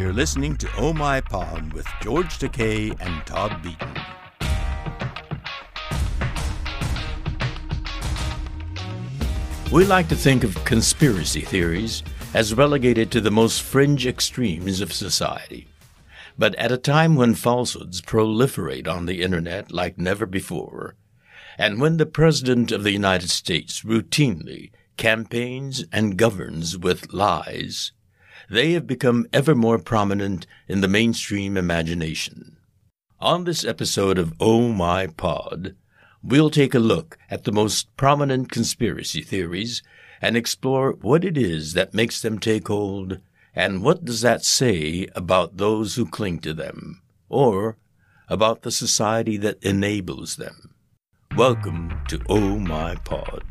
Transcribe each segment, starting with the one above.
You're listening to Oh My Pod with George Takei and Todd Beaton. We like to think of conspiracy theories as relegated to the most fringe extremes of society. But at a time when falsehoods proliferate on the internet like never before, and when the President of the United States routinely campaigns and governs with lies, they have become ever more prominent in the mainstream imagination. On this episode of Oh My Pod, we'll take a look at the most prominent conspiracy theories and explore what it is that makes them take hold and what does that say about those who cling to them or about the society that enables them. Welcome to Oh My Pod.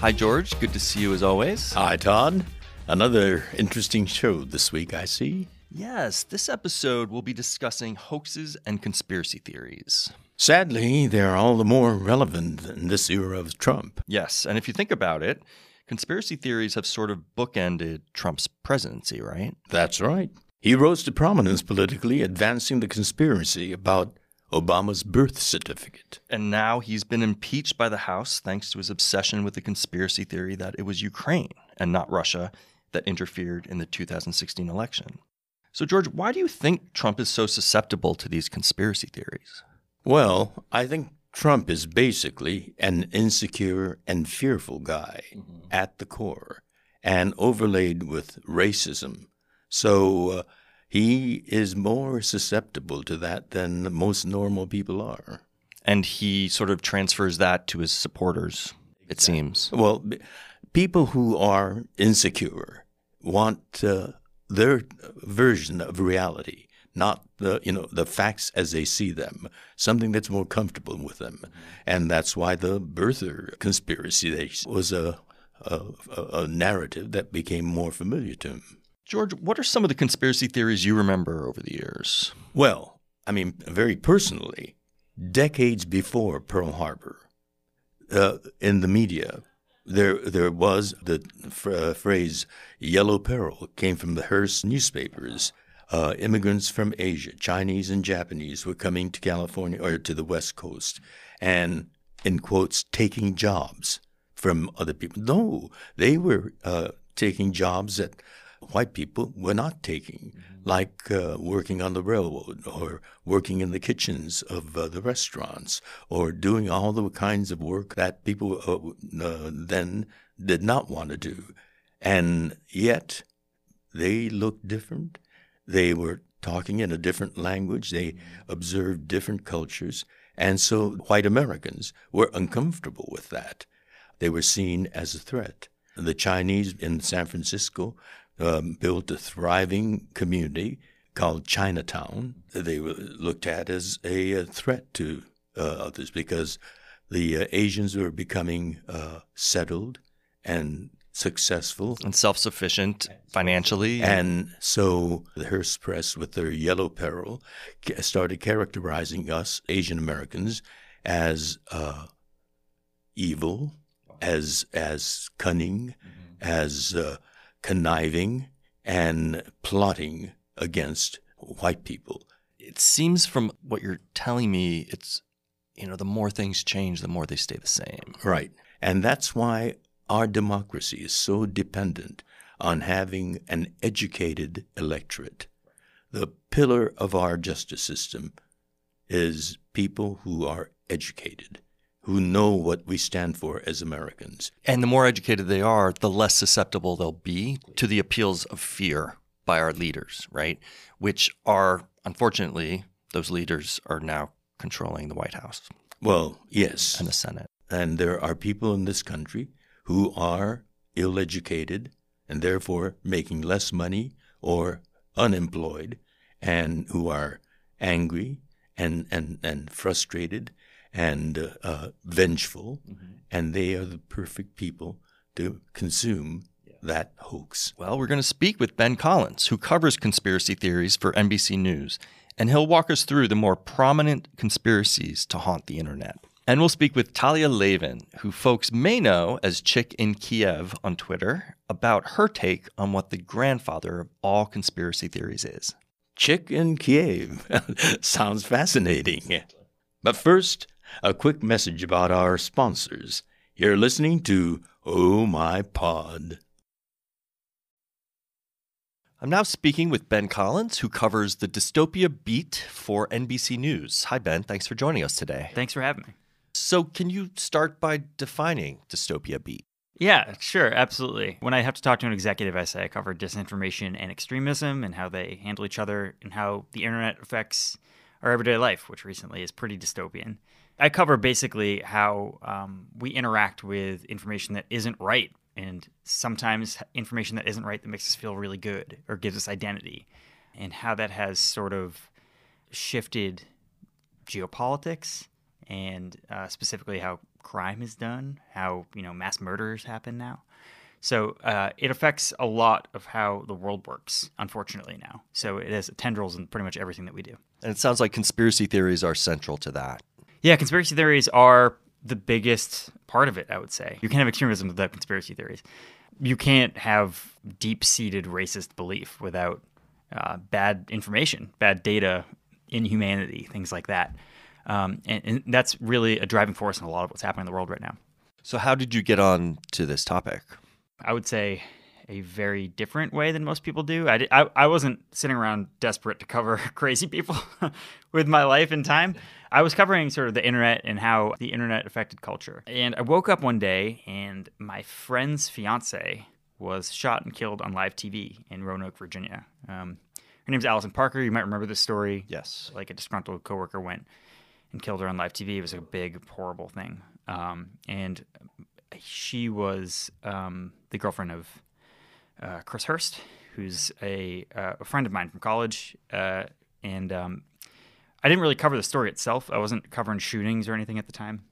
Hi, George. Good to see you as always. Hi, Todd. Another interesting show this week, I see. Yes, this episode we'll be discussing hoaxes and conspiracy theories. Sadly, they're all the more relevant in this era of Trump. Yes, and if you think about it, conspiracy theories have sort of bookended Trump's presidency, right? That's right. He rose to prominence politically, advancing the conspiracy about Obama's birth certificate. And now he's been impeached by the House thanks to his obsession with the conspiracy theory that it was Ukraine and not Russia that interfered in the 2016 election. So, George, why do you think Trump is so susceptible to these conspiracy theories? Well, I think Trump is basically an insecure and fearful guy mm-hmm. at the core and overlaid with racism. So uh, he is more susceptible to that than most normal people are. And he sort of transfers that to his supporters, it seems. Well, people who are insecure want uh, their version of reality, not the you know the facts as they see them, something that's more comfortable with them, and that's why the birther conspiracy was a a, a narrative that became more familiar to him. George, what are some of the conspiracy theories you remember over the years? Well, I mean, very personally, decades before Pearl Harbor, uh, in the media, there there was the uh, phrase "yellow peril" came from the Hearst newspapers. Uh, immigrants from Asia, Chinese and Japanese, were coming to California or to the West Coast, and in quotes, taking jobs from other people. No, they were uh, taking jobs that white people were not taking, mm-hmm. like uh, working on the railroad or working in the kitchens of uh, the restaurants or doing all the kinds of work that people uh, uh then did not want to do. And yet they looked different. They were talking in a different language. They mm-hmm. observed different cultures. And so white Americans were uncomfortable with that. They were seen as a threat. The Chinese in San Francisco um, built a thriving community called Chinatown. They were looked at as a, threat to uh, others because the uh, Asians were becoming uh, settled and successful and self-sufficient financially. And so the Hearst Press, with their yellow peril, started characterizing us Asian Americans as uh, evil, as as cunning, mm-hmm. as uh, conniving and plotting against white people. It seems from what you're telling me, it's, you know, the more things change, the more they stay the same. Right. And that's why our democracy is so dependent on having an educated electorate. The pillar of our justice system is people who are educated who know what we stand for as Americans. And the more educated they are, the less susceptible they'll be to the appeals of fear by our leaders, right? Which are, unfortunately, those leaders are now controlling the White House. Well, yes. And the Senate. And there are people in this country who are ill educated and therefore making less money or unemployed and who are angry and, and, and frustrated and uh, uh, vengeful, mm-hmm. and they are the perfect people to consume yeah. that hoax. Well, we're going to speak with Ben Collins, who covers conspiracy theories for NBC News, and he'll walk us through the more prominent conspiracies to haunt the internet. And we'll speak with Talia Lavin, who folks may know as Chick in Kiev on Twitter, about her take on what the grandfather of all conspiracy theories is. Chick in Kiev. Sounds fascinating. But first, a quick message about our sponsors. You're listening to Oh My Pod. I'm now speaking with Ben Collins, who covers the dystopia beat for NBC News. Hi, Ben. Thanks for joining us today. Thanks for having me. So, can you start by defining dystopia beat? Yeah, sure, absolutely. When I have to talk to an executive, I say I cover disinformation and extremism and how they handle each other and how the internet affects our everyday life, which recently is pretty dystopian. I cover basically how um, we interact with information that isn't right, and sometimes information that isn't right that makes us feel really good or gives us identity, and how that has sort of shifted geopolitics and uh, specifically how crime is done, how you know mass murders happen now. So uh, it affects a lot of how the world works, unfortunately now. So it has tendrils in pretty much everything that we do. And it sounds like conspiracy theories are central to that. Yeah, conspiracy theories are the biggest part of it, I would say. You can't have extremism without conspiracy theories. You can't have deep seated racist belief without uh, bad information, bad data, inhumanity, things like that. Um, and, and that's really a driving force in a lot of what's happening in the world right now. So, how did you get on to this topic? I would say a very different way than most people do. I, I, I, wasn't sitting around desperate to cover crazy people with my life and time. I was covering sort of the internet and how the internet affected culture. And I woke up one day and my friend's fiance was shot and killed on live TV in Roanoke, Virginia. Um, her name's Allison Parker. You might remember this story. Yes. Like a disgruntled coworker went and killed her on live TV. It was a big, horrible thing. Um, and she was um, the girlfriend of uh, Chris Hurst, who's a, uh, a, friend of mine from college. Uh, and um, I didn't really cover the story itself. I wasn't covering shootings or anything at the time.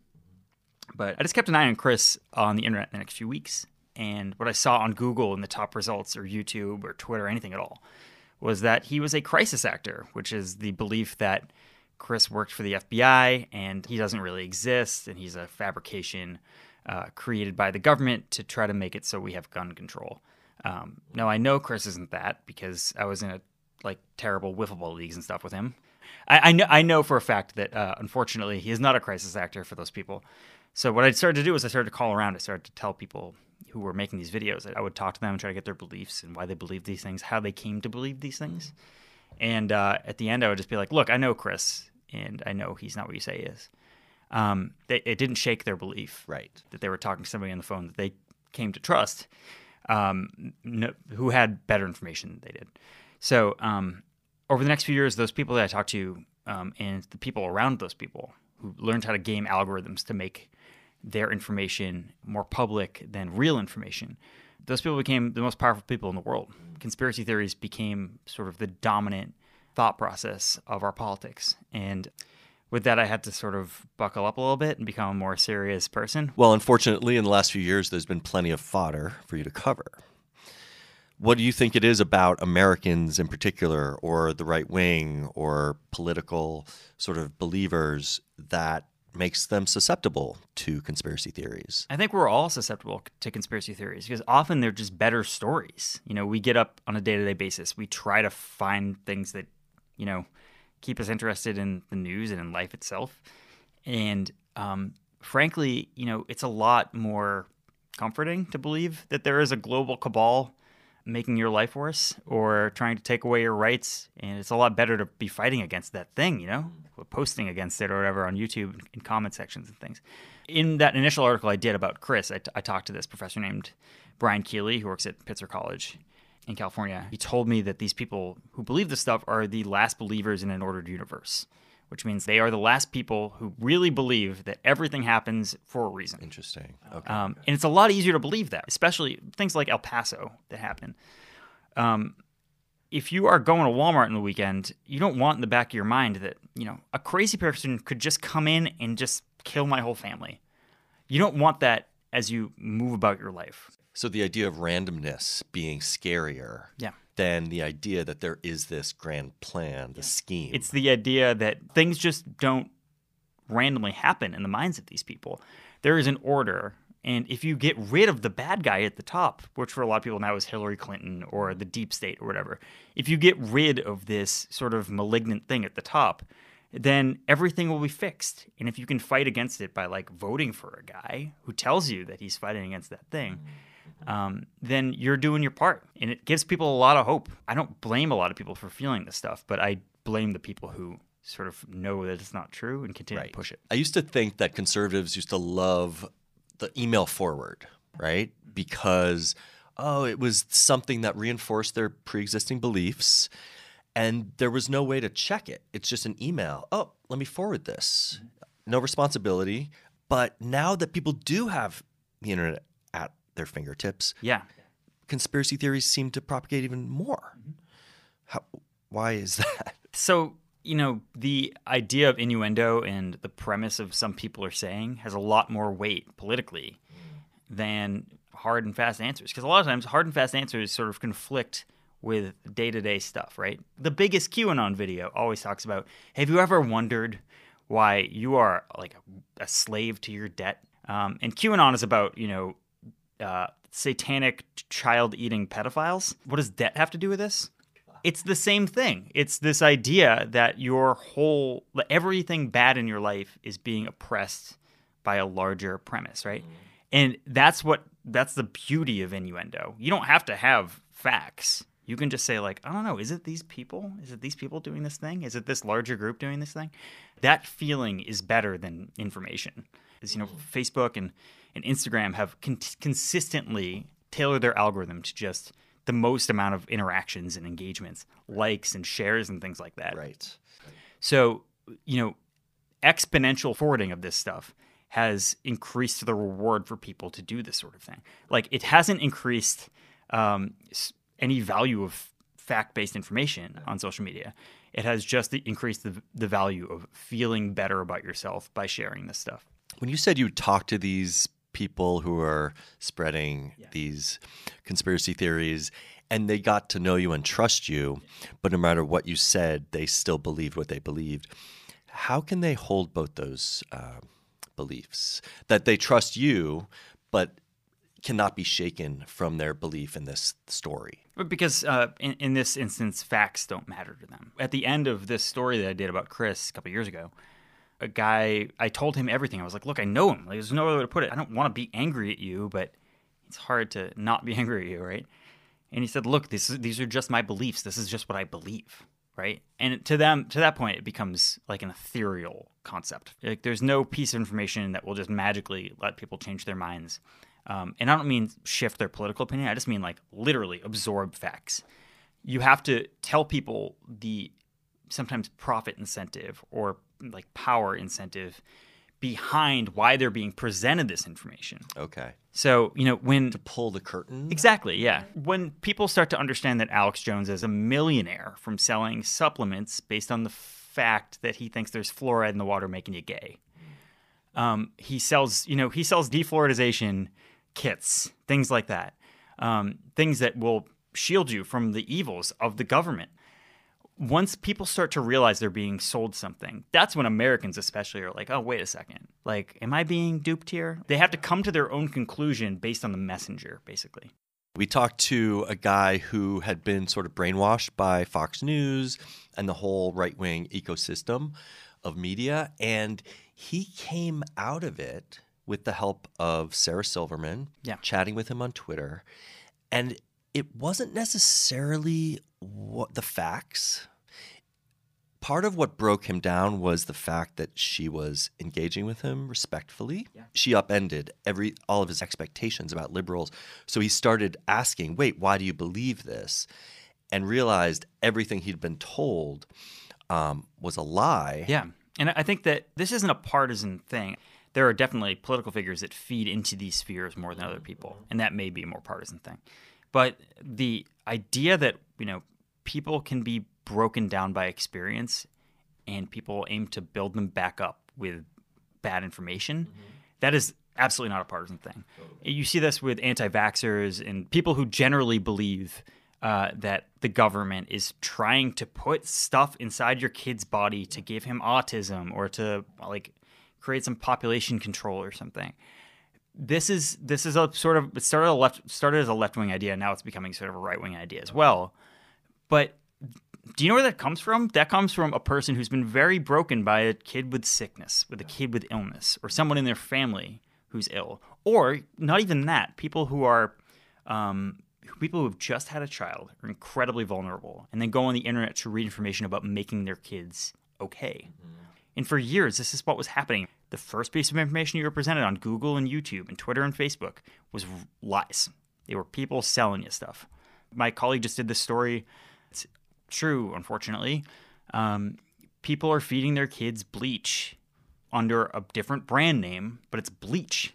But I just kept an eye on Chris on the internet in the next few weeks. And what I saw on Google in the top results or YouTube or Twitter or anything at all was that he was a crisis actor, which is the belief that Chris worked for the FBI and he doesn't really exist and he's a fabrication uh, created by the government to try to make it so we have gun control. Um, now I know Chris isn't that because I was in a like terrible wiffle ball leagues and stuff with him. I, I know I know for a fact that uh, unfortunately he is not a crisis actor for those people. So what I started to do was I started to call around. I started to tell people who were making these videos. I would talk to them and try to get their beliefs and why they believe these things, how they came to believe these things. And uh, at the end, I would just be like, "Look, I know Chris, and I know he's not what you say he is." Um, they, it didn't shake their belief, right? That they were talking to somebody on the phone that they came to trust, um, no, who had better information than they did. So um, over the next few years, those people that I talked to um, and the people around those people who learned how to game algorithms to make their information more public than real information those people became the most powerful people in the world. Conspiracy theories became sort of the dominant thought process of our politics. And with that, I had to sort of buckle up a little bit and become a more serious person. Well, unfortunately, in the last few years, there's been plenty of fodder for you to cover. What do you think it is about Americans in particular, or the right wing, or political sort of believers that makes them susceptible to conspiracy theories. I think we're all susceptible to conspiracy theories because often they're just better stories. You know, we get up on a day to day basis, we try to find things that, you know, keep us interested in the news and in life itself. And um, frankly, you know, it's a lot more comforting to believe that there is a global cabal making your life worse or trying to take away your rights. And it's a lot better to be fighting against that thing, you know, posting against it or whatever on YouTube in comment sections and things. In that initial article I did about Chris, I, t- I talked to this professor named Brian Keeley, who works at Pitzer College in California. He told me that these people who believe this stuff are the last believers in an ordered universe which means they are the last people who really believe that everything happens for a reason. Interesting. Okay. Um, and it's a lot easier to believe that, especially things like El Paso that happen. Um, if you are going to Walmart in the weekend, you don't want in the back of your mind that you know a crazy person could just come in and just kill my whole family. You don't want that as you move about your life. So the idea of randomness being scarier. Yeah than the idea that there is this grand plan, the scheme. It's the idea that things just don't randomly happen in the minds of these people. There is an order. And if you get rid of the bad guy at the top, which for a lot of people now is Hillary Clinton or the deep state or whatever, if you get rid of this sort of malignant thing at the top, then everything will be fixed. And if you can fight against it by like voting for a guy who tells you that he's fighting against that thing, mm. Um, then you're doing your part. And it gives people a lot of hope. I don't blame a lot of people for feeling this stuff, but I blame the people who sort of know that it's not true and continue Right. to push it. I used to think that conservatives used to love the email forward, right? Because, oh, it was something that reinforced their pre existing beliefs. And there was no way to check it. It's just an email. Oh, let me forward this. No responsibility. But now that people do have the internet their fingertips, Yeah. conspiracy theories seem to propagate even more. How, why is that? So, you know, the idea of innuendo and the premise of some people are saying has a lot more weight politically than hard and fast answers. Because a lot of times, hard and fast answers sort of conflict with day to day stuff, right? The biggest QAnon video always talks about have you ever wondered why you are like a, a slave to your debt? Um, and QAnon is about, you know, uh, satanic child eating pedophiles. What does debt have to do with this? It's the same thing. It's this idea that your whole, everything bad in your life is being oppressed by a larger premise, right? And that's what, that's the beauty of innuendo. You don't have to have facts. You can just say, like, I don't know, is it these people? Is it these people doing this thing? Is it this larger group doing this thing? That feeling is better than information. As you know, Facebook and, and Instagram have con- consistently tailored their algorithm to just the most amount of interactions and engagements, likes and shares and things like that. Right. So, you know, exponential forwarding of this stuff has increased the reward for people to do this sort of thing. Like, it hasn't increased um, any value of fact based information on social media. It has just increased the, the value of feeling better about yourself by sharing this stuff. When you said you talked to these people who are spreading these conspiracy theories and they got to know you and trust you, but no matter what you said, they still believed what they believed. How can they hold both those uh, beliefs? That they trust you, but cannot be shaken from their belief in this story. Because uh, in, in this instance, facts don't matter to them. At the end of this story that I did about Chris a couple years ago, a guy, I told him everything. I was like, look, I know him. Like, there's no other way to put it. I don't want to be angry at you, but it's hard to not be angry at you, right? And he said, look, this is, these are just my beliefs. This is just what I believe, right? And to them, to that point, it becomes like an ethereal concept. Like, there's no piece of information that will just magically let people change their minds. Um, and I don't mean shift their political opinion. I just mean like literally absorb facts. You have to tell people the sometimes profit incentive or like power incentive behind why they're being presented this information. Okay. So, you know, when To pull the curtain. Exactly, yeah. When people start to understand that Alex Jones is a millionaire from selling supplements based on the fact that he thinks there's fluoride in the water making you gay, um, he sells, you know, he sells defluoridization kits, things like that, um, things that will shield you from the evils of the government. Once people start to realize they're being sold something, that's when Americans, especially, are like, oh, wait a second. Like, am I being duped here? They have to come to their own conclusion based on the messenger, basically. We talked to a guy who had been sort of brainwashed by Fox News and the whole right wing ecosystem of media. And he came out of it with the help of Sarah Silverman, Yeah. chatting with him on Twitter. And it wasn't necessarily what the facts. Part of what broke him down was the fact that she was engaging with him respectfully. She upended every all of his expectations about liberals. So he started asking, "Wait, why do you believe this?" and realized everything he'd been told um, was a lie. Yeah. And I think that this isn't a partisan thing. There are definitely political figures that feed into these spheres more than other people, and that may be a more partisan thing. But the idea that, you know, people can be broken down by experience and people aim to build them back up with bad information, that is absolutely not a partisan thing. You see this with anti vaxxers and people who generally believe uh, that the government is trying to put stuff inside your kid's body to give him autism or to like create some population control or something. This is this is a sort of it started a left started as a left wing idea. Now it's becoming sort of a right wing idea as well. But do you know where that comes from? That comes from a person who's been very broken by a kid with sickness, with a kid with illness, or someone in their family who's ill, or not even that. People who are um, people who have just had a child are incredibly vulnerable, and then go on the internet to read information about making their kids okay. And for years, this is what was happening. The first piece of information you were presented on Google and YouTube and Twitter and Facebook was lies. They were people selling you stuff. My colleague just did this story. It's true, unfortunately. Um, people are feeding their kids bleach under a different brand name, but it's bleach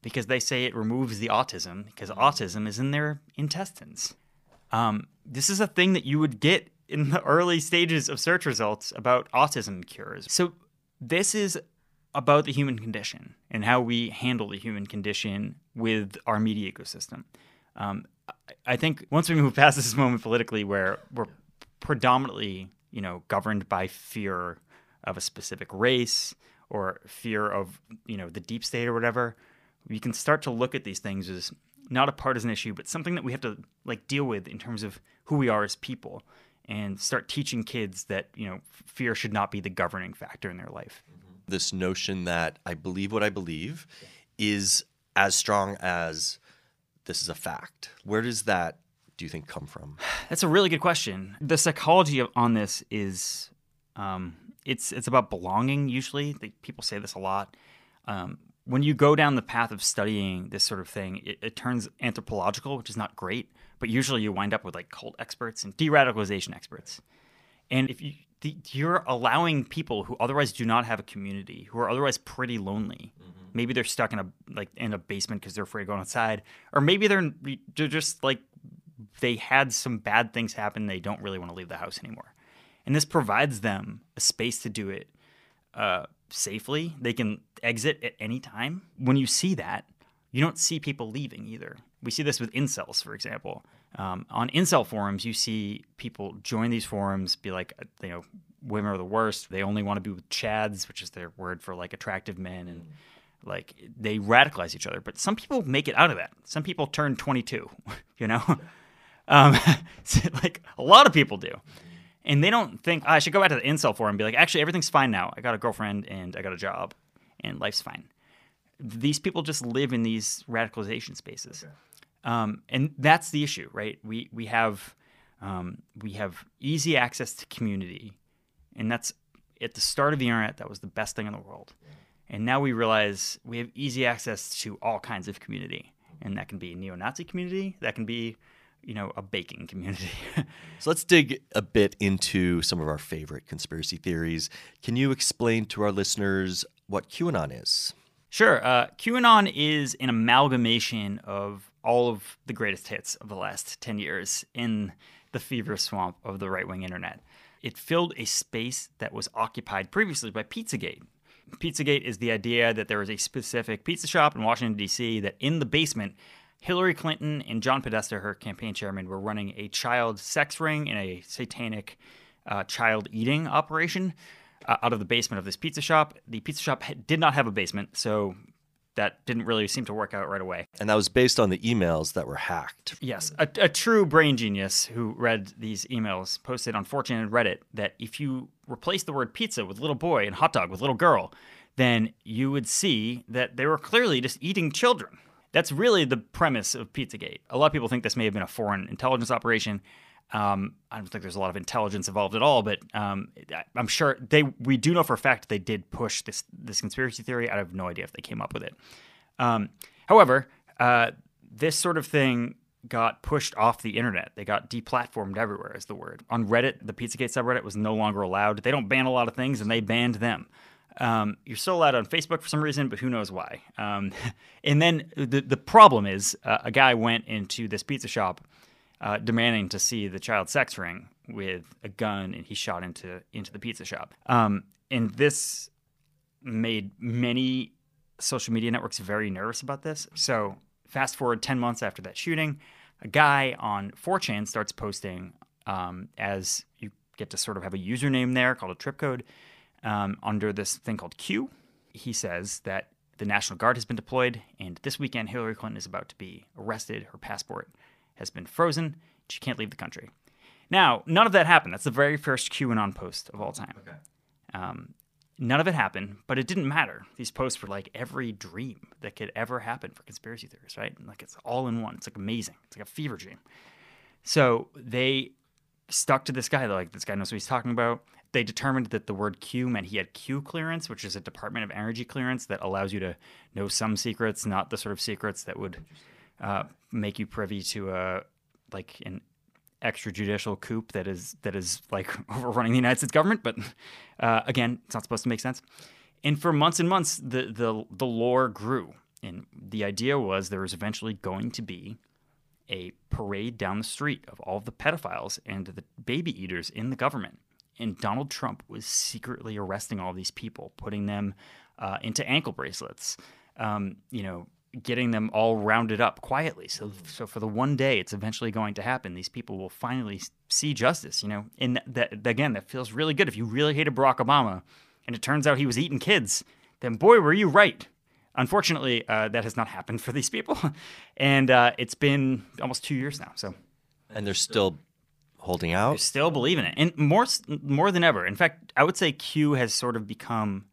because they say it removes the autism because autism is in their intestines. Um, this is a thing that you would get in the early stages of search results about autism cures. So this is about the human condition and how we handle the human condition with our media ecosystem. Um, I think once we move past this moment politically, where we're predominantly, you know, governed by fear of a specific race or fear of, you know, the deep state or whatever, we can start to look at these things as not a partisan issue, but something that we have to like deal with in terms of who we are as people and start teaching kids that, you know, fear should not be the governing factor in their life. This notion that I believe what I believe is as strong as this is a fact. Where does that do you think come from? That's a really good question. The psychology on this is um, it's it's about belonging. Usually, people say this a lot. Um, when you go down the path of studying this sort of thing, it, it, turns anthropological, which is not great. But usually, you wind up with like cult experts and de-radicalization experts. And if you you're allowing people who otherwise do not have a community, who are otherwise pretty lonely, mm-hmm. maybe they're stuck in a like in a basement because they're afraid of going outside, or maybe they're they're just like they had some bad things happen. They don't really want to leave the house anymore, and this provides them a space to do it. Uh, safely. They can exit at any time. When you see that, you don't see people leaving either. We see this with incels, for example. Um, on incel forums, you see people join these forums, be like, uh, you know, women are the worst. They only want to be with chads, which is their word for like attractive men, and like they radicalize each other. But some people make it out of that. Some people turn 22, you know, um, like a lot of people do and they don't think oh, I should go back to the incel forum and be like, actually, everything's fine now. I got a girlfriend and I got a job, and life's fine. These people just live in these radicalization spaces, okay. Um, and that's the issue, right? We we have um, we have easy access to community, and that's at the start of the internet. That was the best thing in the world, and now we realize we have easy access to all kinds of community, and that can be neo-Nazi community, that can be you know, a baking community. so let's dig a bit into some of our favorite conspiracy theories. Can you explain to our listeners what QAnon is? Sure. Uh, QAnon is an amalgamation of all of the greatest hits of the last 10 years in the fever swamp of the right wing internet. It filled a space that was occupied previously by Pizzagate. Pizzagate is the idea that there was a specific pizza shop in Washington, D.C., that in the basement Hillary Clinton and John Podesta, her campaign chairman, were running a child sex ring and a satanic uh, child eating operation uh, out of the basement of this pizza shop. The pizza shop did not have a basement, so that didn't really seem to work out right away. And that was based on the emails that were hacked. Yes. A, a true brain genius who read these emails posted on 4chan and Reddit that if you replace the word pizza with little boy and hot dog with little girl, then you would see that they were clearly just eating children. That's really the premise of Pizzagate. A lot of people think this may have been a foreign intelligence operation. Um, I don't think there's a lot of intelligence involved at all, but um, I'm sure they. We do know for a fact they did push this this conspiracy theory. I have no idea if they came up with it. Um, however, uh, this sort of thing got pushed off the internet. They got deplatformed everywhere, is the word. On Reddit, the Pizzagate subreddit was no longer allowed. They don't ban a lot of things, and they banned them. Um, you're still allowed on Facebook for some reason, but who knows why. Um, and then the the problem is uh, a guy went into this pizza shop uh, demanding to see the child sex ring with a gun, and he shot into into the pizza shop. Um, and this made many social media networks very nervous about this. So fast forward ten months after that shooting, a guy on 4chan starts posting um, as you get to sort of have a username there called a trip code um, under this thing called Q, he says that the National Guard has been deployed, and this weekend Hillary Clinton is about to be arrested. Her passport has been frozen. She can't leave the country. Now, none of that happened. That's the very first QAnon post of all time. Okay. Um, none of it happened, but it didn't matter. These posts were like every dream that could ever happen for conspiracy theorists, right? Like it's all in one. It's like amazing. It's like a fever dream. So they stuck to this guy. They're like, this guy knows what he's talking about. They determined that the word Q meant he had Q clearance, which is a Department of Energy clearance that allows you to know some secrets, not the sort of secrets that would uh, make you privy to a like an extrajudicial coup that is that is like overrunning the United States government. But uh, again, it's not supposed to make sense. And for months and months, the the the lore grew, and the idea was there was eventually going to be a parade down the street of all the pedophiles and the baby eaters in the government. And Donald Trump was secretly arresting all these people, putting them uh, into ankle bracelets, um, you know, getting them all rounded up quietly. So, so for the one day it's eventually going to happen, these people will finally see justice. You know, and that again, that feels really good. If you really hated Barack Obama, and it turns out he was eating kids, then boy, were you right. Unfortunately, uh, that has not happened for these people, and uh, it's been almost two years now. So, and they're still holding out. They're still believe in it, and more more than ever. In fact, I would say Q has sort of become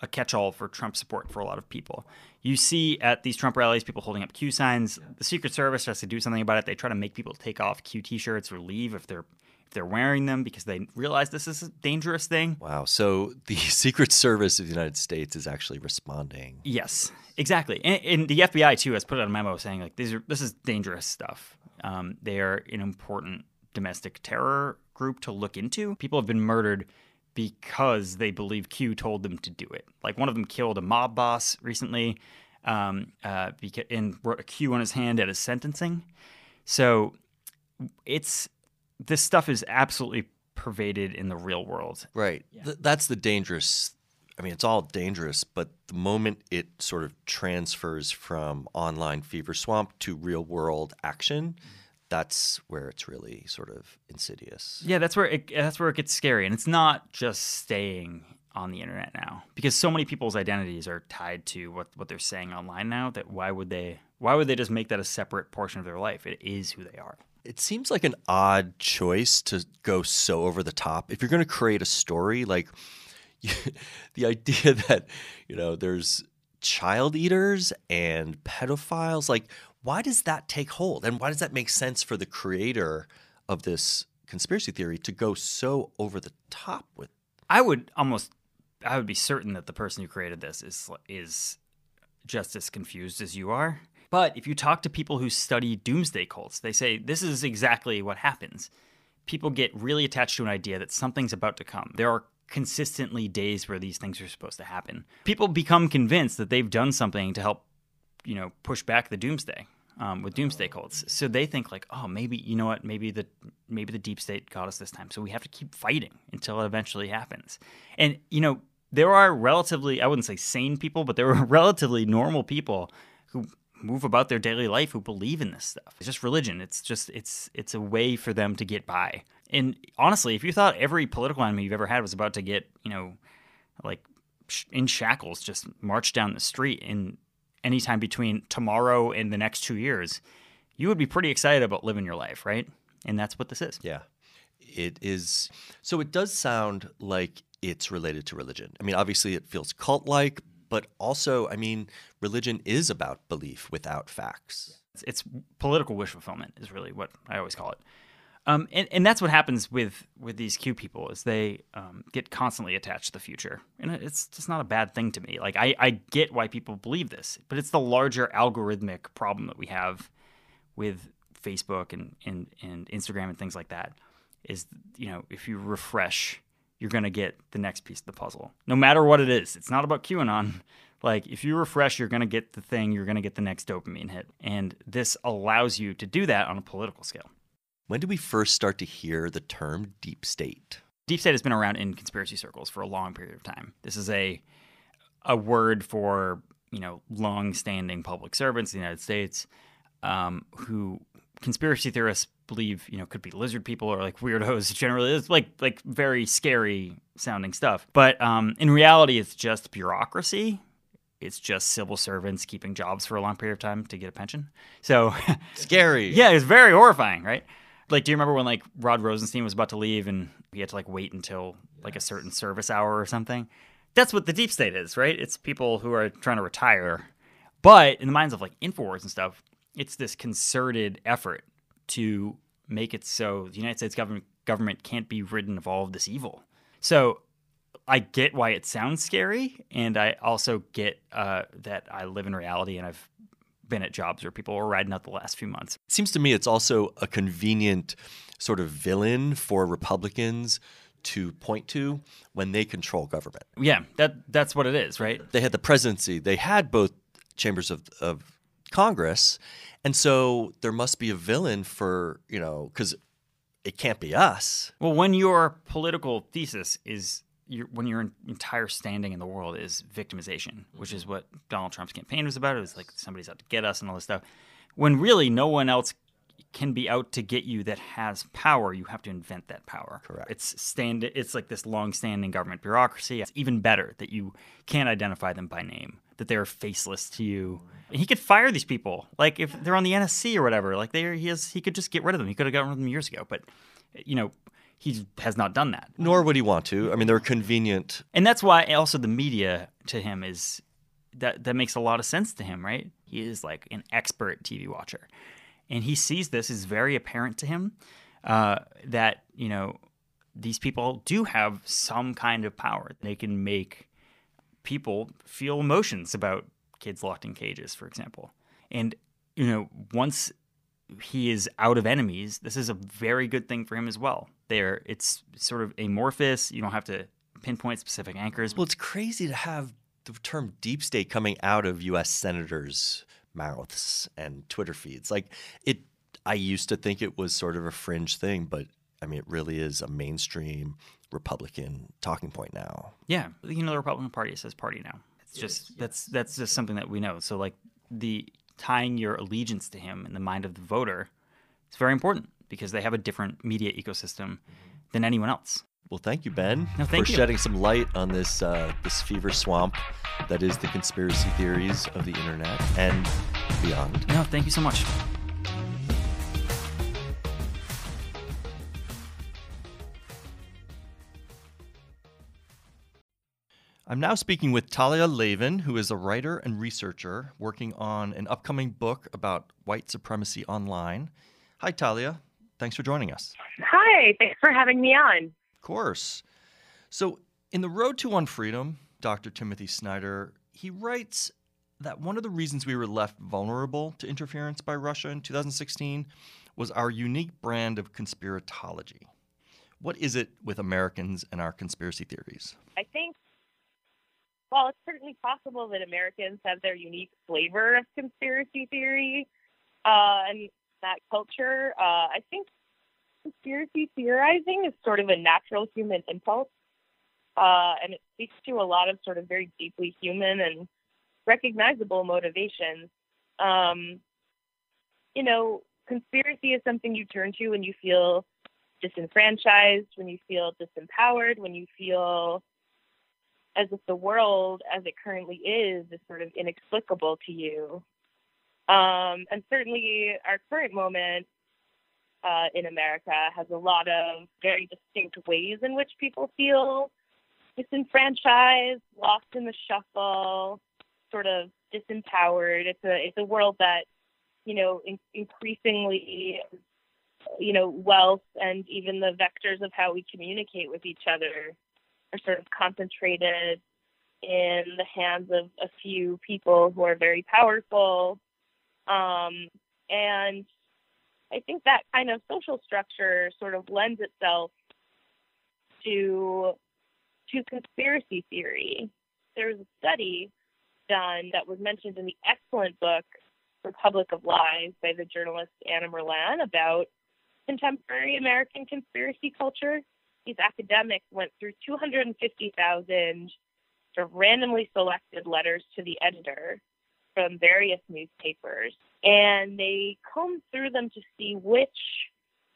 a catch-all for Trump support for a lot of people. You see at these Trump rallies people holding up Q signs. The Secret Service has to do something about it. They try to make people take off Q T-shirts or leave if they're if they're wearing them because they realize this is a dangerous thing. Wow. So the Secret Service of the United States is actually responding. Yes, exactly. And, and the FBI too has put out a memo saying like these are this is dangerous stuff. Um, they are an important domestic terror group to look into. People have been murdered because they believe Q told them to do it. Like one of them killed a mob boss recently, um, uh, and wrote a Q on his hand at his sentencing. So it's this stuff is absolutely pervaded in the real world. Right. Yeah. Th- that's the dangerous. I mean, it's all dangerous, but the moment it sort of transfers from online fever swamp to real world action. Mm-hmm that's where it's really sort of insidious. Yeah, that's where it that's where it gets scary, and it's not just staying on the internet now because so many people's identities are tied to what what they're saying online now. That why would they why would they just make that a separate portion of their life? It is who they are. It seems like an odd choice to go so over the top. If you're going to create a story, like the idea that you know there's child eaters and pedophiles, like why does that take hold? And why does that make sense for the creator of this conspiracy theory to go so over the top with? I would almost, I would be certain that the person who created this is is just as confused as you are. But if you talk to people who study doomsday cults, they say this is exactly what happens. People get really attached to an idea that something's about to come. There are consistently days where these things are supposed to happen. People become convinced that they've done something to help you know push back the doomsday um, with doomsday cults. So they think like, oh, maybe you know what? Maybe the maybe the deep state got us this time. So we have to keep fighting until it eventually happens. And you know, there are relatively I wouldn't say sane people, but there are relatively normal people who move about their daily life who believe in this stuff. It's just religion. It's just it's it's a way for them to get by. And honestly, if you thought every political enemy you've ever had was about to get, you know, like in shackles, just march down the street and anytime between tomorrow and the next two years, you would be pretty excited about living your life, right? And that's what this is. Yeah. It is. So it does sound like it's related to religion. I mean, obviously it feels cult like, but also, I mean, religion is about belief without facts. It's, it's political wish fulfillment, is really what I always call it. Um, and, and that's what happens with, with these Q people is they um, get constantly attached to the future, and it's just not a bad thing to me. Like I, I get why people believe this, but it's the larger algorithmic problem that we have with Facebook and, and, and Instagram and things like that. Is you know if you refresh, you're gonna get the next piece of the puzzle, no matter what it is. It's not about QAnon. Like if you refresh, you're gonna get the thing. You're gonna get the next dopamine hit, and this allows you to do that on a political scale. When did we first start to hear the term deep state? Deep state has been around in conspiracy circles for a long period of time. This is a a word for you know long-standing public servants in the United States um, who conspiracy theorists believe you know could be lizard people or like weirdos generally. It's like like very scary sounding stuff. But um, in reality it's just bureaucracy. It's just civil servants keeping jobs for a long period of time to get a pension. So scary. Yeah it's very horrifying right like do you remember when like rod rosenstein was about to leave and he had to like wait until like a certain service hour or something? That's what the deep state is right? It's people who are trying to retire. But in the minds of like infowars and stuff it's this concerted effort to make it so the United States government government can't be ridden of all of this evil. So I get why it sounds scary, and I also get uh, that I live in reality, and I've been at jobs where people were riding out the last few months. It seems to me it's also a convenient sort of villain for Republicans to point to when they control government. Yeah, that that's what it is, right? They had the presidency. They had both chambers of, of Congress, and so there must be a villain for, you know, because it can't be us. Well, when your political thesis is your, when your entire standing in the world is victimization, which is mm-hmm. what Donald Trump's campaign was about. It was like somebody's out to get us and all this stuff. When really no one else can be out to get you that has power, you have to invent that power. Correct. It's stand. It's like this long-standing government bureaucracy. It's even better that you can't identify them by name, that they're faceless to you. And he could fire these people, like if they're on the NSC or whatever. Like they, he has, he could just get rid of them. He could have gotten rid of them years ago, but you know, he has not done that. Nor would he want to. I mean, they're convenient. And that's why also the media to him is that that makes a lot of sense to him, right? He is like an expert TV watcher, and he sees this is very apparent to him uh, that you know these people do have some kind of power. They can make people feel emotions about kids locked in cages, for example. And you know, once he is out of enemies, this is a very good thing for him as well. There, it's sort of amorphous. You don't have to pinpoint specific anchors. Well, it's crazy to have the term deep state coming out of U.S. senators' mouths and Twitter feeds. Like it, I used to think it was sort of a fringe thing, but I mean, it really is a mainstream Republican talking point now. Yeah, you know, the Republican Party says party now. It's just yes. that's that's just something that we know. So like the tying your allegiance to him in the mind of the voter is very important because they have a different media ecosystem than anyone else. Well, thank you, Ben, no, for you. shedding some light on this uh, this fever swamp that is the conspiracy theories of the internet and beyond. No, thank you so much. I'm now speaking with Talia Lavin, who is a writer and researcher working on an upcoming book about white supremacy online. Hi, Talia. Thanks for joining us. Hi, thanks for having me on. Of course. So, in The Road to Unfreedom, Dr. Timothy Snyder, he writes that one of the reasons we were left vulnerable to interference by Russia in 2016 was our unique brand of conspiratology. What is it with Americans and our conspiracy theories? I think while it's certainly possible that Americans have their unique flavor of conspiracy theory uh, and that culture, uh, I think conspiracy theorizing is sort of a natural human impulse. Uh, and it speaks to a lot of sort of very deeply human and recognizable motivations. Um, you know, conspiracy is something you turn to when you feel disenfranchised, when you feel disempowered, when you feel as if the world as it currently is is sort of inexplicable to you. Um, and certainly our current moment uh, in America has a lot of very distinct ways in which people feel disenfranchised, lost in the shuffle, sort of disempowered. It's a it's a world that you know in, increasingly you know wealth and even the vectors of how we communicate with each other are sort of concentrated in the hands of a few people who are very powerful. Um, and I think that kind of social structure sort of lends itself to to conspiracy theory. There was a study done that was mentioned in the excellent book Republic of Lies by the journalist Anna Merlan about contemporary American conspiracy culture these academics went through 250,000 sort of randomly selected letters to the editor from various newspapers, and they combed through them to see which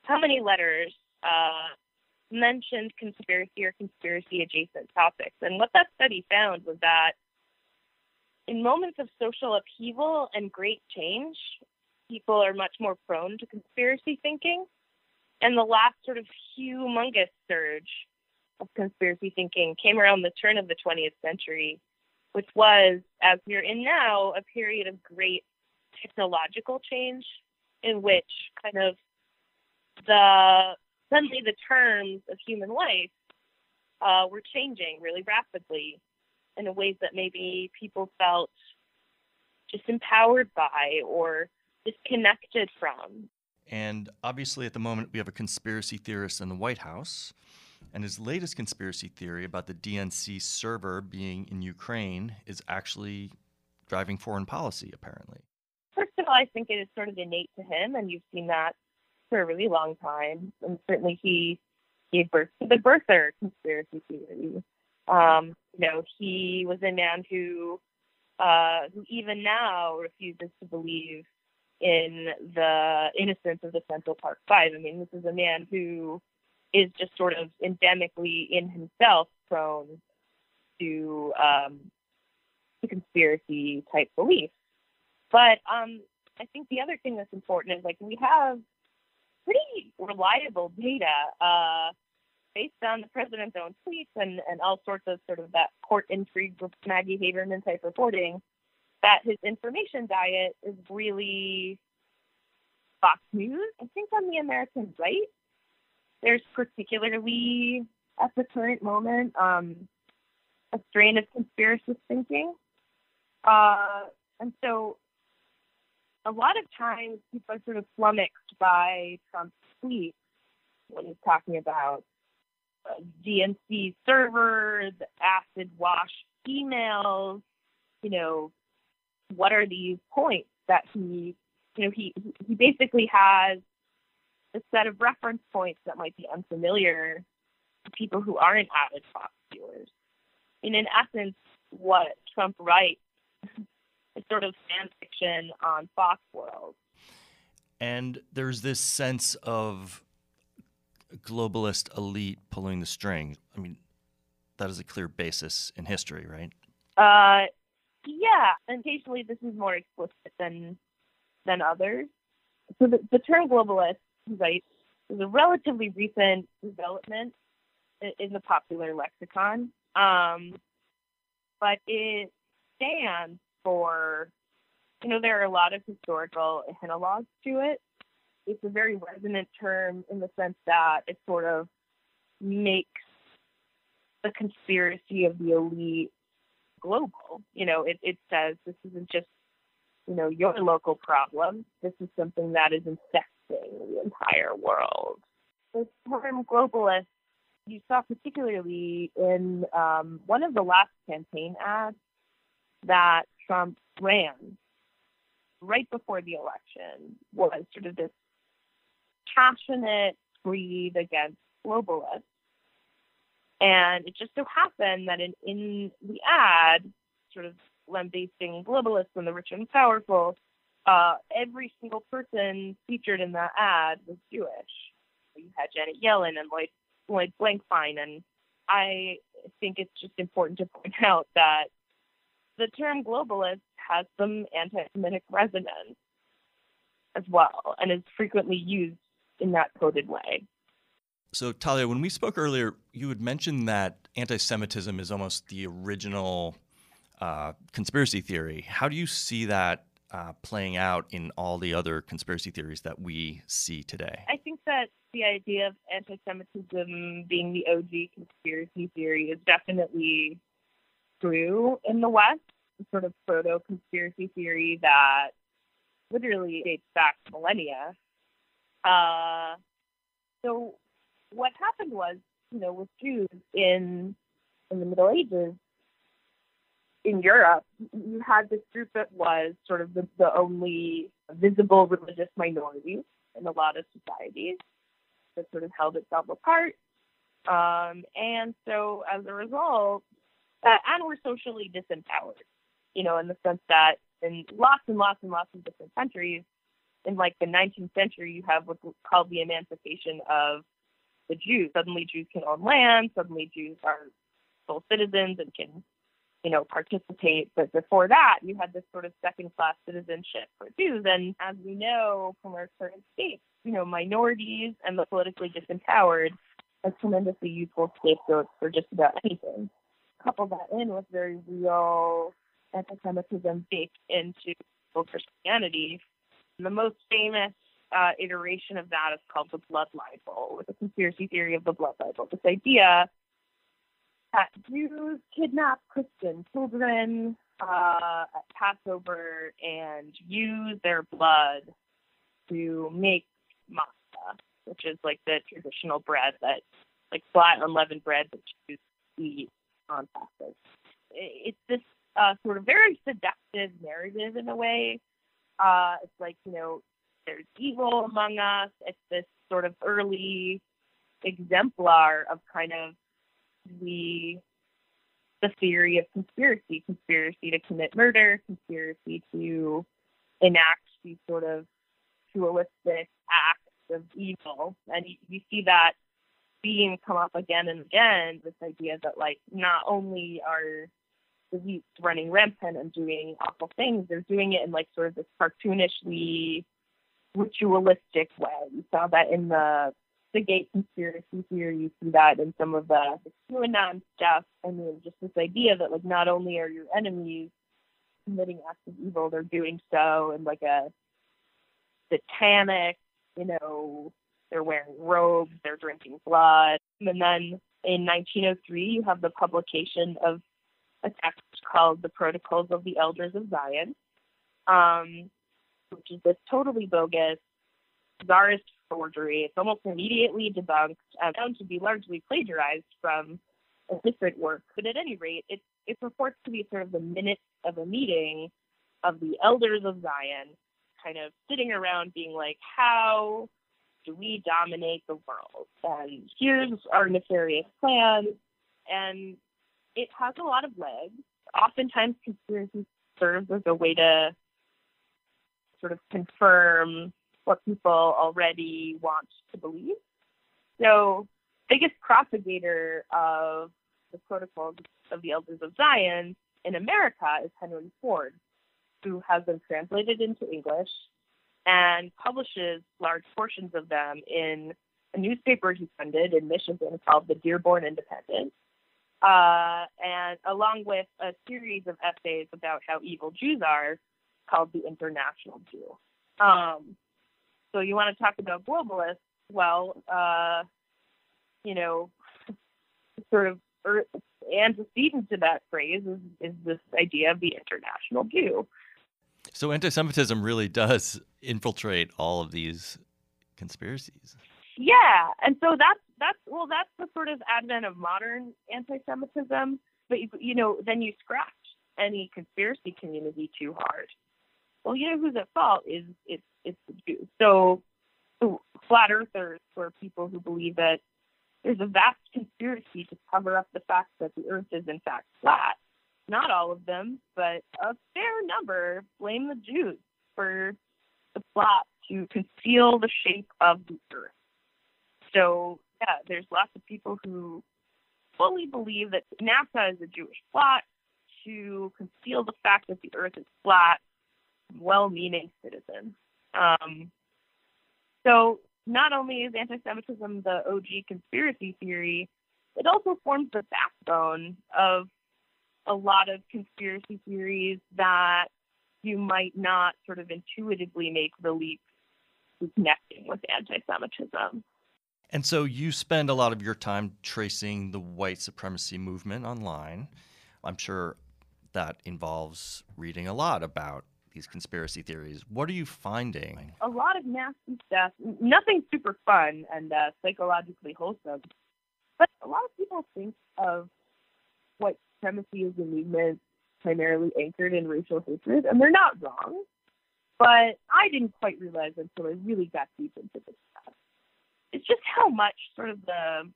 how many letters uh, mentioned conspiracy or conspiracy adjacent topics. And what that study found was that in moments of social upheaval and great change, people are much more prone to conspiracy thinking. And the last sort of humongous surge of conspiracy thinking came around the turn of the 20th century, which was, as we're in now, a period of great technological change in which kind of the suddenly the terms of human life uh, were changing really rapidly in ways that maybe people felt disempowered by or disconnected from. And obviously, at the moment, we have a conspiracy theorist in the White House. And his latest conspiracy theory about the DNC server being in Ukraine is actually driving foreign policy, apparently. First of all, I think it is sort of innate to him, and you've seen that for a really long time. And certainly he gave birth to the birther conspiracy theory. Um, you know, he was a man who, uh, who even now refuses to believe in the innocence of the Central Park Five. I mean, this is a man who is just sort of endemically in himself prone to um, conspiracy type beliefs. But um, I think the other thing that's important is like we have pretty reliable data uh, based on the president's own tweets and, and all sorts of sort of that court intrigue Maggie Haberman type reporting that his information diet is really Fox News. I think on the American right, there's particularly at the current moment um, a strain of conspiracist thinking. Uh, and so a lot of times people are sort of flummoxed by Trump's tweets when he's talking about uh, DNC servers, acid wash emails, you know, what are these points that he, you know, he he basically has a set of reference points that might be unfamiliar to people who aren't avid Fox viewers. And in essence, what Trump writes is sort of fan fiction on Fox World. And there's this sense of globalist elite pulling the strings. I mean, that is a clear basis in history, right? Uh, yeah, and occasionally this is more explicit than than others. So the, the term globalist, right, is a relatively recent development in the popular lexicon, um, but it stands for, you know, there are a lot of historical analogs to it. It's a very resonant term in the sense that it sort of makes the conspiracy of the elite global. You know, it, it says this isn't just, you know, your local problem. This is something that is infecting the entire world. The term globalist you saw particularly in um, one of the last campaign ads that Trump ran right before the election was sort of this passionate breed against globalists. And it just so happened that in, in the ad, sort of lambasting globalists and the rich and powerful, uh, every single person featured in that ad was Jewish. You had Janet Yellen and Lloyd, Lloyd Blankfein, and I think it's just important to point out that the term globalist has some anti-Semitic resonance as well, and is frequently used in that coded way. So, Talia, when we spoke earlier, you had mentioned that anti Semitism is almost the original uh, conspiracy theory. How do you see that uh, playing out in all the other conspiracy theories that we see today? I think that the idea of anti Semitism being the OG conspiracy theory is definitely true in the West, sort of proto conspiracy theory that literally dates back millennia. Uh, so what happened was, you know, with Jews in in the Middle Ages in Europe, you had this group that was sort of the, the only visible religious minority in a lot of societies that sort of held itself apart. Um, and so as a result, uh, and were socially disempowered, you know, in the sense that in lots and lots and lots of different countries, in like the 19th century, you have what's called the emancipation of the Jews. Suddenly, Jews can own land. Suddenly, Jews are full citizens and can, you know, participate. But before that, you had this sort of second-class citizenship for Jews. And as we know from our current state, you know, minorities and the politically disempowered are tremendously useful scapegoats for just about anything. Couple that in with very real anti-Semitism baked into Christianity. The most famous uh, iteration of that is called the blood libel, with the conspiracy theory of the blood libel. This idea that Jews kidnap Christian children uh, at Passover and use their blood to make matzah, which is like the traditional bread that, like flat unleavened bread that Jews eat on Passover. It's this uh, sort of very seductive narrative in a way. Uh, it's like, you know, there's evil among us. It's this sort of early exemplar of kind of the the theory of conspiracy, conspiracy to commit murder, conspiracy to enact these sort of dualistic acts of evil. And you, see that theme come up again and again, this idea that like not only are the elites running rampant and doing awful things, they're doing it in like sort of this cartoonishly ritualistic way. You saw that in the the gate conspiracy theory. You see that in some of the, the QAnon stuff. I mean, just this idea that like not only are your enemies committing acts of evil, they're doing so in like a satanic, you know, they're wearing robes, they're drinking blood. And then in 1903, you have the publication of a text called The Protocols of the Elders of Zion, um, which is this totally bogus, czarist forgery. It's almost immediately debunked, uh, found to be largely plagiarized from a different work. But at any rate, it, it purports to be sort of the minutes of a meeting of the elders of Zion, kind of sitting around being like, how do we dominate the world? And here's our nefarious plan. And it has a lot of legs. Oftentimes, conspiracy serves as a way to sort of confirm what people already want to believe. So, biggest propagator of the protocols of the Elders of Zion in America is Henry Ford, who has them translated into English and publishes large portions of them in a newspaper he funded in Michigan called the Dearborn Independent uh, and along with a series of essays about how evil Jews are called The International Jew. Um, so you want to talk about globalists? Well, uh, you know, sort of er, antecedent to that phrase is, is this idea of the international Jew. So anti-Semitism really does infiltrate all of these conspiracies. Yeah, and so that's that's well, that's the sort of advent of modern anti-Semitism. But you, you know, then you scratch any conspiracy community too hard. Well, you know who's at fault is it's it's the Jews. So, flat earthers or people who believe that there's a vast conspiracy to cover up the fact that the Earth is in fact flat. Not all of them, but a fair number blame the Jews for the plot to conceal the shape of the Earth. So yeah, there's lots of people who fully believe that NASA is a Jewish plot to conceal the fact that the Earth is flat. Well-meaning citizens. Um, so not only is anti-Semitism the OG conspiracy theory, it also forms the backbone of a lot of conspiracy theories that you might not sort of intuitively make the leap to connecting with anti-Semitism. And so you spend a lot of your time tracing the white supremacy movement online. I'm sure that involves reading a lot about these conspiracy theories. What are you finding? A lot of nasty stuff. Nothing super fun and uh, psychologically wholesome. But a lot of people think of white supremacy as a movement primarily anchored in racial hatred, and they're not wrong. But I didn't quite realize until I really got deep into this stuff it's just how much sort of the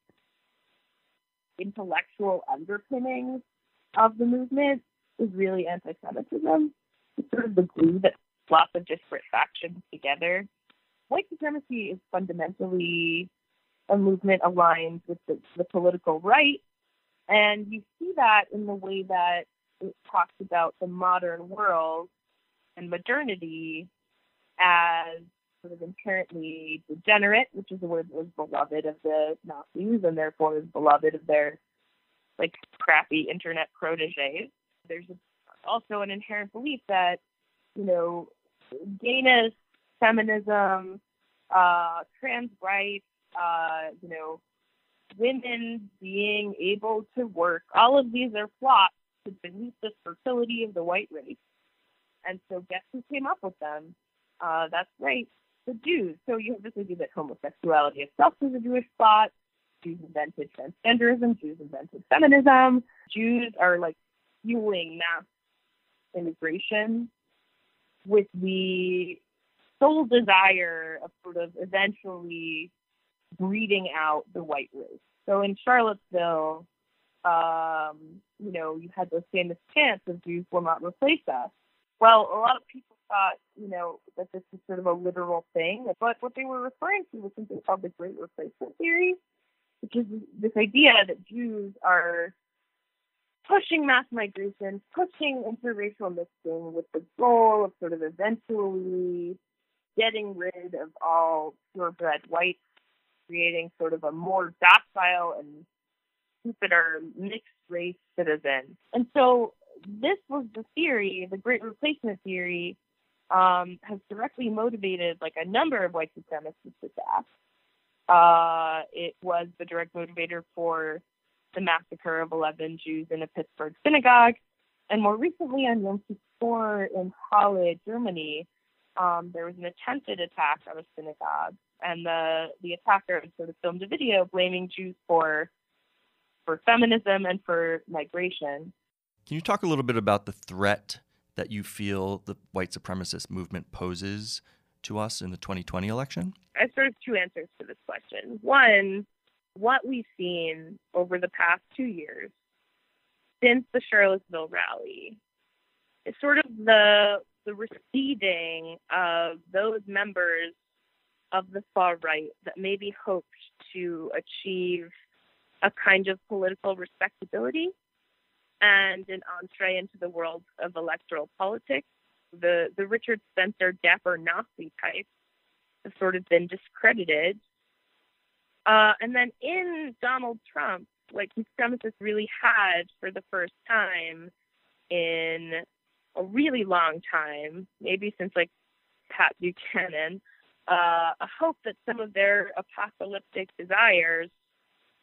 intellectual underpinnings of the movement is really anti-Semitism. Sort of the glue that lots of disparate factions together. White supremacy is fundamentally a movement aligned with the, the political right, and you see that in the way that it talks about the modern world and modernity as sort of inherently degenerate, which is a word that was beloved of the Nazis and therefore is beloved of their like crappy internet proteges. There's also an inherent belief that, you know, gayness, feminism, uh, trans rights, uh, you know, women being able to work, all of these are plots to beneath the fertility of the white race. And so guess who came up with them? Uh, that's right, the Jews. So you have this idea that homosexuality itself is a Jewish plot. Jews invented transgenderism. Jews invented feminism. Jews are like fueling mass immigration with the sole desire of sort of eventually breeding out the white race. So in Charlottesville, um, you know, you had those famous chants of Jews will not replace us. Well, a lot of people thought, you know, that this is sort of a literal thing, but what they were referring to was something called the Great Replacement Theory, which is this idea that Jews are pushing mass migration, pushing interracial mixing with the goal of sort of eventually getting rid of all purebred whites, creating sort of a more docile and stupider mixed race citizen. And so this was the theory, the Great Replacement theory, um, has directly motivated like a number of white supremacist attacks. Uh, it was the direct motivator for the massacre of 11 Jews in a Pittsburgh synagogue. And more recently, on Yom Kippur in Halle, Germany, um, there was an attempted attack on a synagogue, and the the attacker sort of filmed a video blaming Jews for for feminism and for migration. Can you talk a little bit about the threat that you feel the white supremacist movement poses to us in the 2020 election? I sort of two answers to this question. One, what we've seen over the past two years since the Charlottesville rally is sort of the the receding of those members of the far right that maybe hoped to achieve a kind of political respectability and an entree into the world of electoral politics. The the Richard Spencer dapper Nazi type have sort of been discredited uh, and then in Donald Trump, like supremacists really had for the first time in a really long time, maybe since like Pat Buchanan, uh, a hope that some of their apocalyptic desires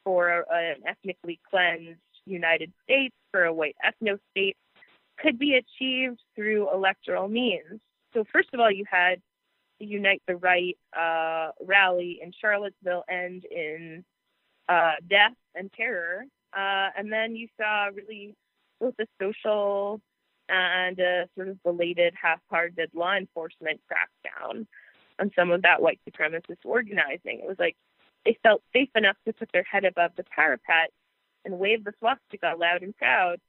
for a, an ethnically cleansed United States, for a white ethno state, could be achieved through electoral means. So, first of all, you had Unite the Right uh, rally in Charlottesville end in uh, death and terror. Uh, and then you saw really both a social and a sort of belated, half-hearted law enforcement crackdown on some of that white supremacist organizing. It was like they felt safe enough to put their head above the parapet and wave the swastika loud and proud,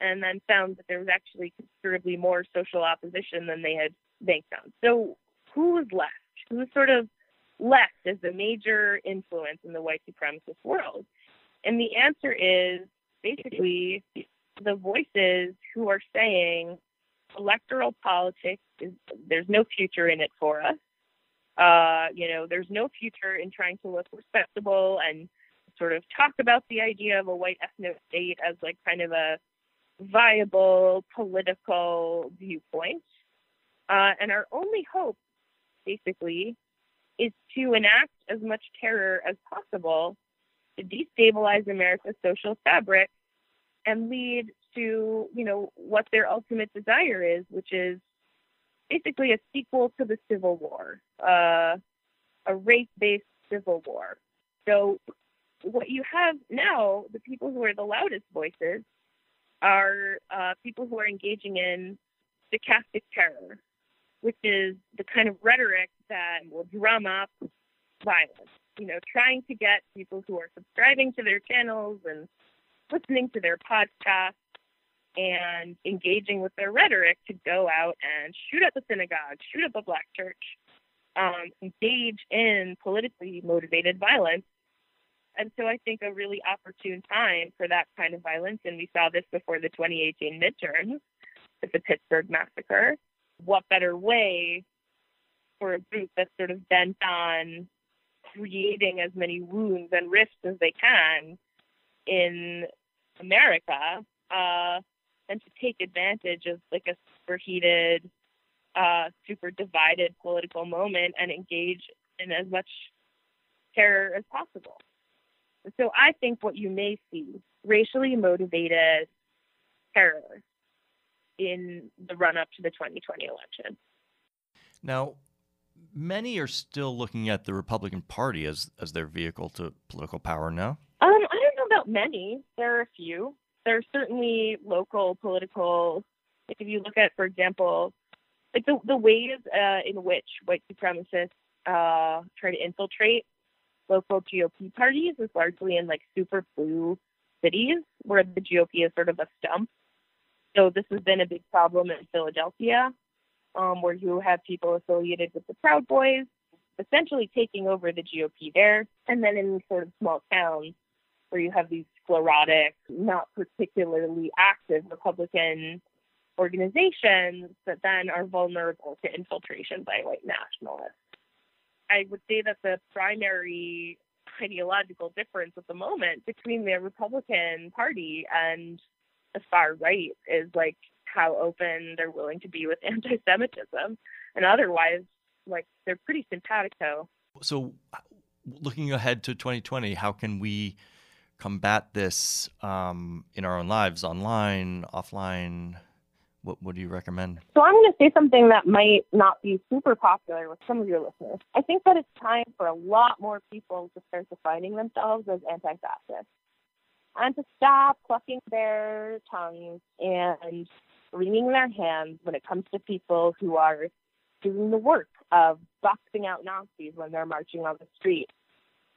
and then found that there was actually considerably more social opposition than they had banked on. So who was left? Who was sort of left as the major influence in the white supremacist world? And the answer is basically the voices who are saying electoral politics is there's no future in it for us. Uh, you know, there's no future in trying to look respectable and sort of talk about the idea of a white ethno state as like kind of a viable political viewpoint. Uh, and our only hope basically, is to enact as much terror as possible to destabilize America's social fabric and lead to, you know, what their ultimate desire is, which is basically a sequel to the Civil War, uh, a race-based civil war. So what you have now, the people who are the loudest voices, are uh, people who are engaging in stochastic terror, which is the kind of rhetoric that will drum up violence. You know, trying to get people who are subscribing to their channels and listening to their podcasts and engaging with their rhetoric to go out and shoot up a synagogue, shoot up a black church, um, engage in politically motivated violence. And so I think a really opportune time for that kind of violence, and we saw this before the 2018 midterms with the Pittsburgh massacre. What better way for a group that's sort of bent on creating as many wounds and rifts as they can in America uh, and to take advantage of like a super heated, uh, super divided political moment and engage in as much terror as possible. So I think what you may see racially motivated terror in the run up to the 2020 election. Now, many are still looking at the Republican Party as as their vehicle to political power now. Um, I don't know about many. There are a few. There are certainly local political. Like if you look at, for example, like the the ways uh, in which white supremacists uh, try to infiltrate local GOP parties is largely in like super blue cities where the GOP is sort of a stump. So this has been a big problem in Philadelphia, um, where you have people affiliated with the Proud Boys essentially taking over the GOP there, and then in sort of small towns where you have these sclerotic, not particularly active Republican organizations that then are vulnerable to infiltration by white nationalists. I would say that the primary ideological difference at the moment between the Republican Party and the far right is like how open they're willing to be with anti-Semitism, and otherwise, like they're pretty simpatico. So, looking ahead to 2020, how can we combat this um, in our own lives, online, offline? What, what do you recommend? So I'm going to say something that might not be super popular with some of your listeners. I think that it's time for a lot more people to start defining themselves as anti-fascist and to stop clucking their tongues and wringing their hands when it comes to people who are doing the work of boxing out Nazis when they're marching on the street,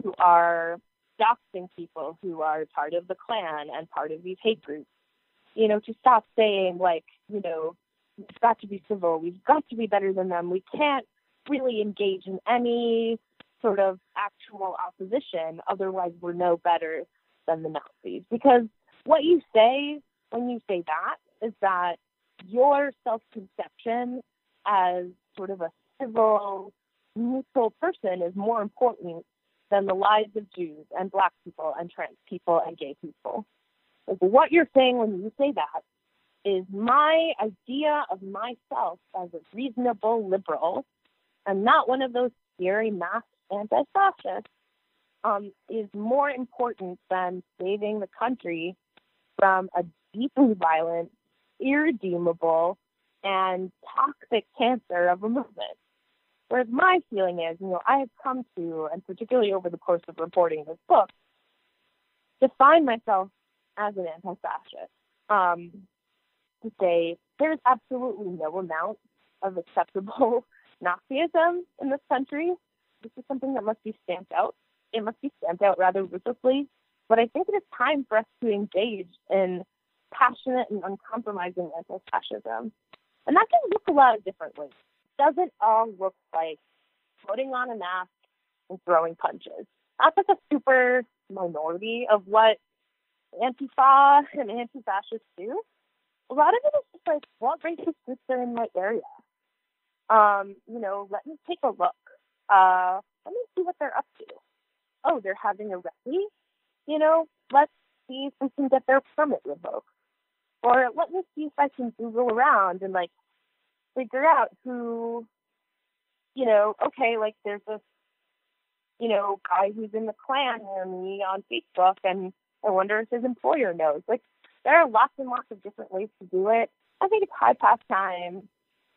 who are doxing people who are part of the Klan and part of these hate groups. You know, to stop saying, like, you know, we've got to be civil, we've got to be better than them, we can't really engage in any sort of actual opposition, otherwise, we're no better than the Nazis. Because what you say when you say that is that your self conception as sort of a civil, neutral person is more important than the lives of Jews and black people and trans people and gay people. Like what you're saying when you say that is my idea of myself as a reasonable liberal and not one of those scary mass anti-fascists um, is more important than saving the country from a deeply violent, irredeemable, and toxic cancer of a movement. Whereas my feeling is, you know, I have come to, and particularly over the course of reporting this book, define myself as an anti-fascist. Um, to say there's absolutely no amount of acceptable Nazism in this country. This is something that must be stamped out. It must be stamped out rather ruthlessly. But I think it is time for us to engage in passionate and uncompromising anti-fascism. And that can look a lot of different ways It doesn't all look like putting on a mask and throwing punches. That's like a super minority of what Antifa and anti-fascists do. A lot of it is just like, what racist groups are in my area? Um, you know, let me take a look. Uh, let me see what they're up to. Oh, they're having a rally? You know, let's see if we can get their permit revoked. Or let me see if I can Google around and like figure out who, you know, okay, like there's this, you know, guy who's in the Klan near me on Facebook, and I wonder if his employer knows. Like, there are lots and lots of different ways to do it. I think it's high past time.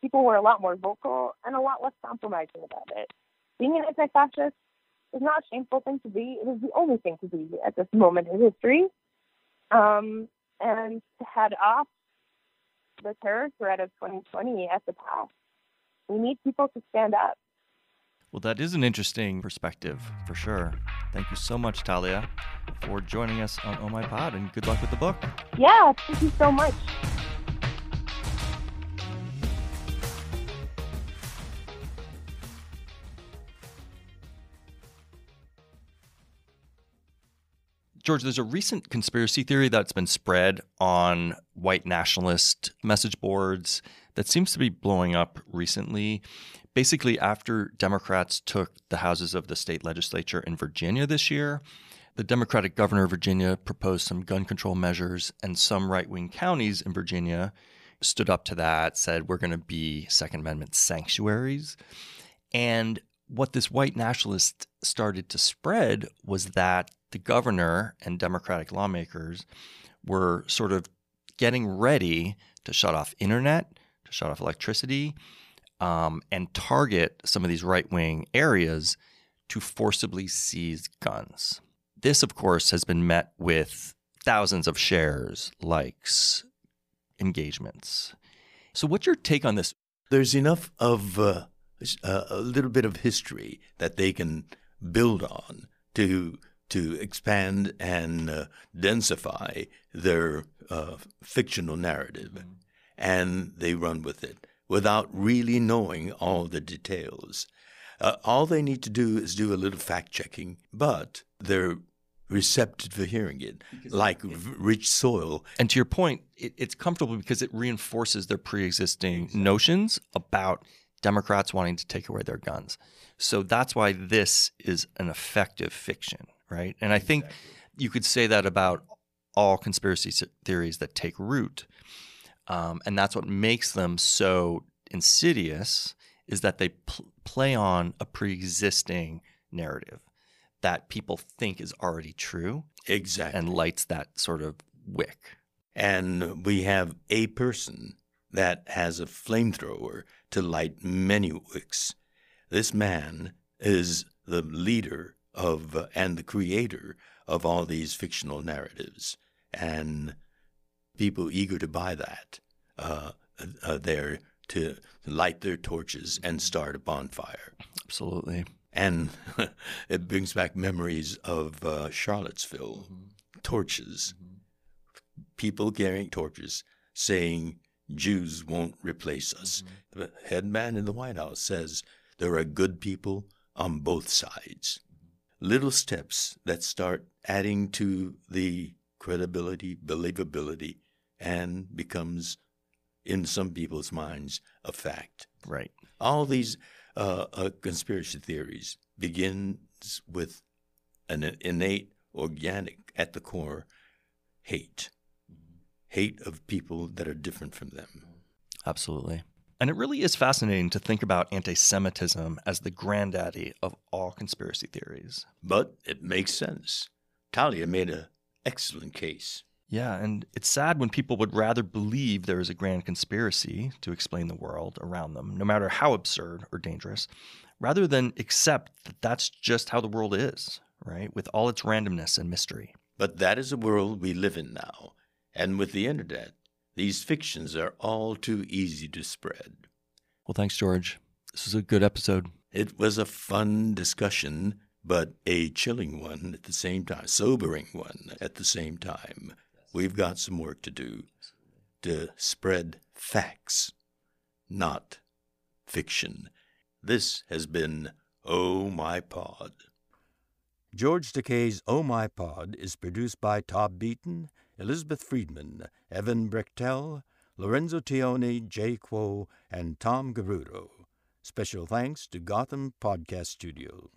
People were a lot more vocal and a lot less compromising about it. Being an anti-fascist is not a shameful thing to be. It is the only thing to be at this moment in history. Um, and to head off the terror threat of 2020 at the pass. We need people to stand up. Well, that is an interesting perspective for sure. Thank you so much, Talia, for joining us on Oh My Pod, and good luck with the book. Yeah, thank you so much. George, there's a recent conspiracy theory that's been spread on white nationalist message boards that seems to be blowing up recently. Basically, after Democrats took the houses of the state legislature in Virginia this year, the Democratic governor of Virginia proposed some gun control measures, and some right wing counties in Virginia stood up to that, said, We're going to be Second Amendment sanctuaries. And what this white nationalist started to spread was that the governor and Democratic lawmakers were sort of getting ready to shut off internet, to shut off electricity, um, and target some of these right wing areas to forcibly seize guns. This, of course, has been met with thousands of shares, likes, engagements. So, what's your take on this? There's enough of uh, a little bit of history that they can build on to to expand and uh, densify their uh, fictional narrative, mm-hmm. and they run with it without really knowing all the details. Uh, all they need to do is do a little fact checking, but they're receptive to hearing it, because like it, rich soil. And to your point, it, it's comfortable because it reinforces their pre existing exactly. notions about Democrats wanting to take away their guns. So that's why this is an effective fiction, right? And I think exactly. you could say that about all conspiracy theories that take root. Um, and that's what makes them so insidious is that they pl- play on a pre-existing narrative that people think is already true exactly and lights that sort of wick and we have a person that has a flamethrower to light many wicks this man is the leader of uh, and the creator of all these fictional narratives and people eager to buy that uh, uh, there to light their torches and start a bonfire. Absolutely. And it brings back memories of uh, Charlottesville mm-hmm. torches, mm-hmm. people carrying torches saying, Jews won't replace us. Mm-hmm. The head man in the White House says there are good people on both sides. Little steps that start adding to the credibility, believability, and becomes, in some people's minds, a fact. Right. All these uh, uh, conspiracy theories begins with an innate, organic, at the core, hate. Hate of people that are different from them. Absolutely. And it really is fascinating to think about anti Semitism as the granddaddy of all conspiracy theories. But it makes sense. Talia made an excellent case. Yeah, and it's sad when people would rather believe there is a grand conspiracy to explain the world around them, no matter how absurd or dangerous, rather than accept that that's just how the world is, right? With all its randomness and mystery. But that is a world we live in now. And with the internet, these fictions are all too easy to spread. Well, thanks, George. This was a good episode. It was a fun discussion, but a chilling one at the same time, sobering one at the same time. We've got some work to do to spread facts, not fiction. This has been Oh My Pod. George Takei's Oh My Pod is produced by Todd Beaton, Elizabeth Friedman, Evan Brechtel, Lorenzo Tione, Jay Kuo, and Tom Garudo. Special thanks to Gotham Podcast Studio.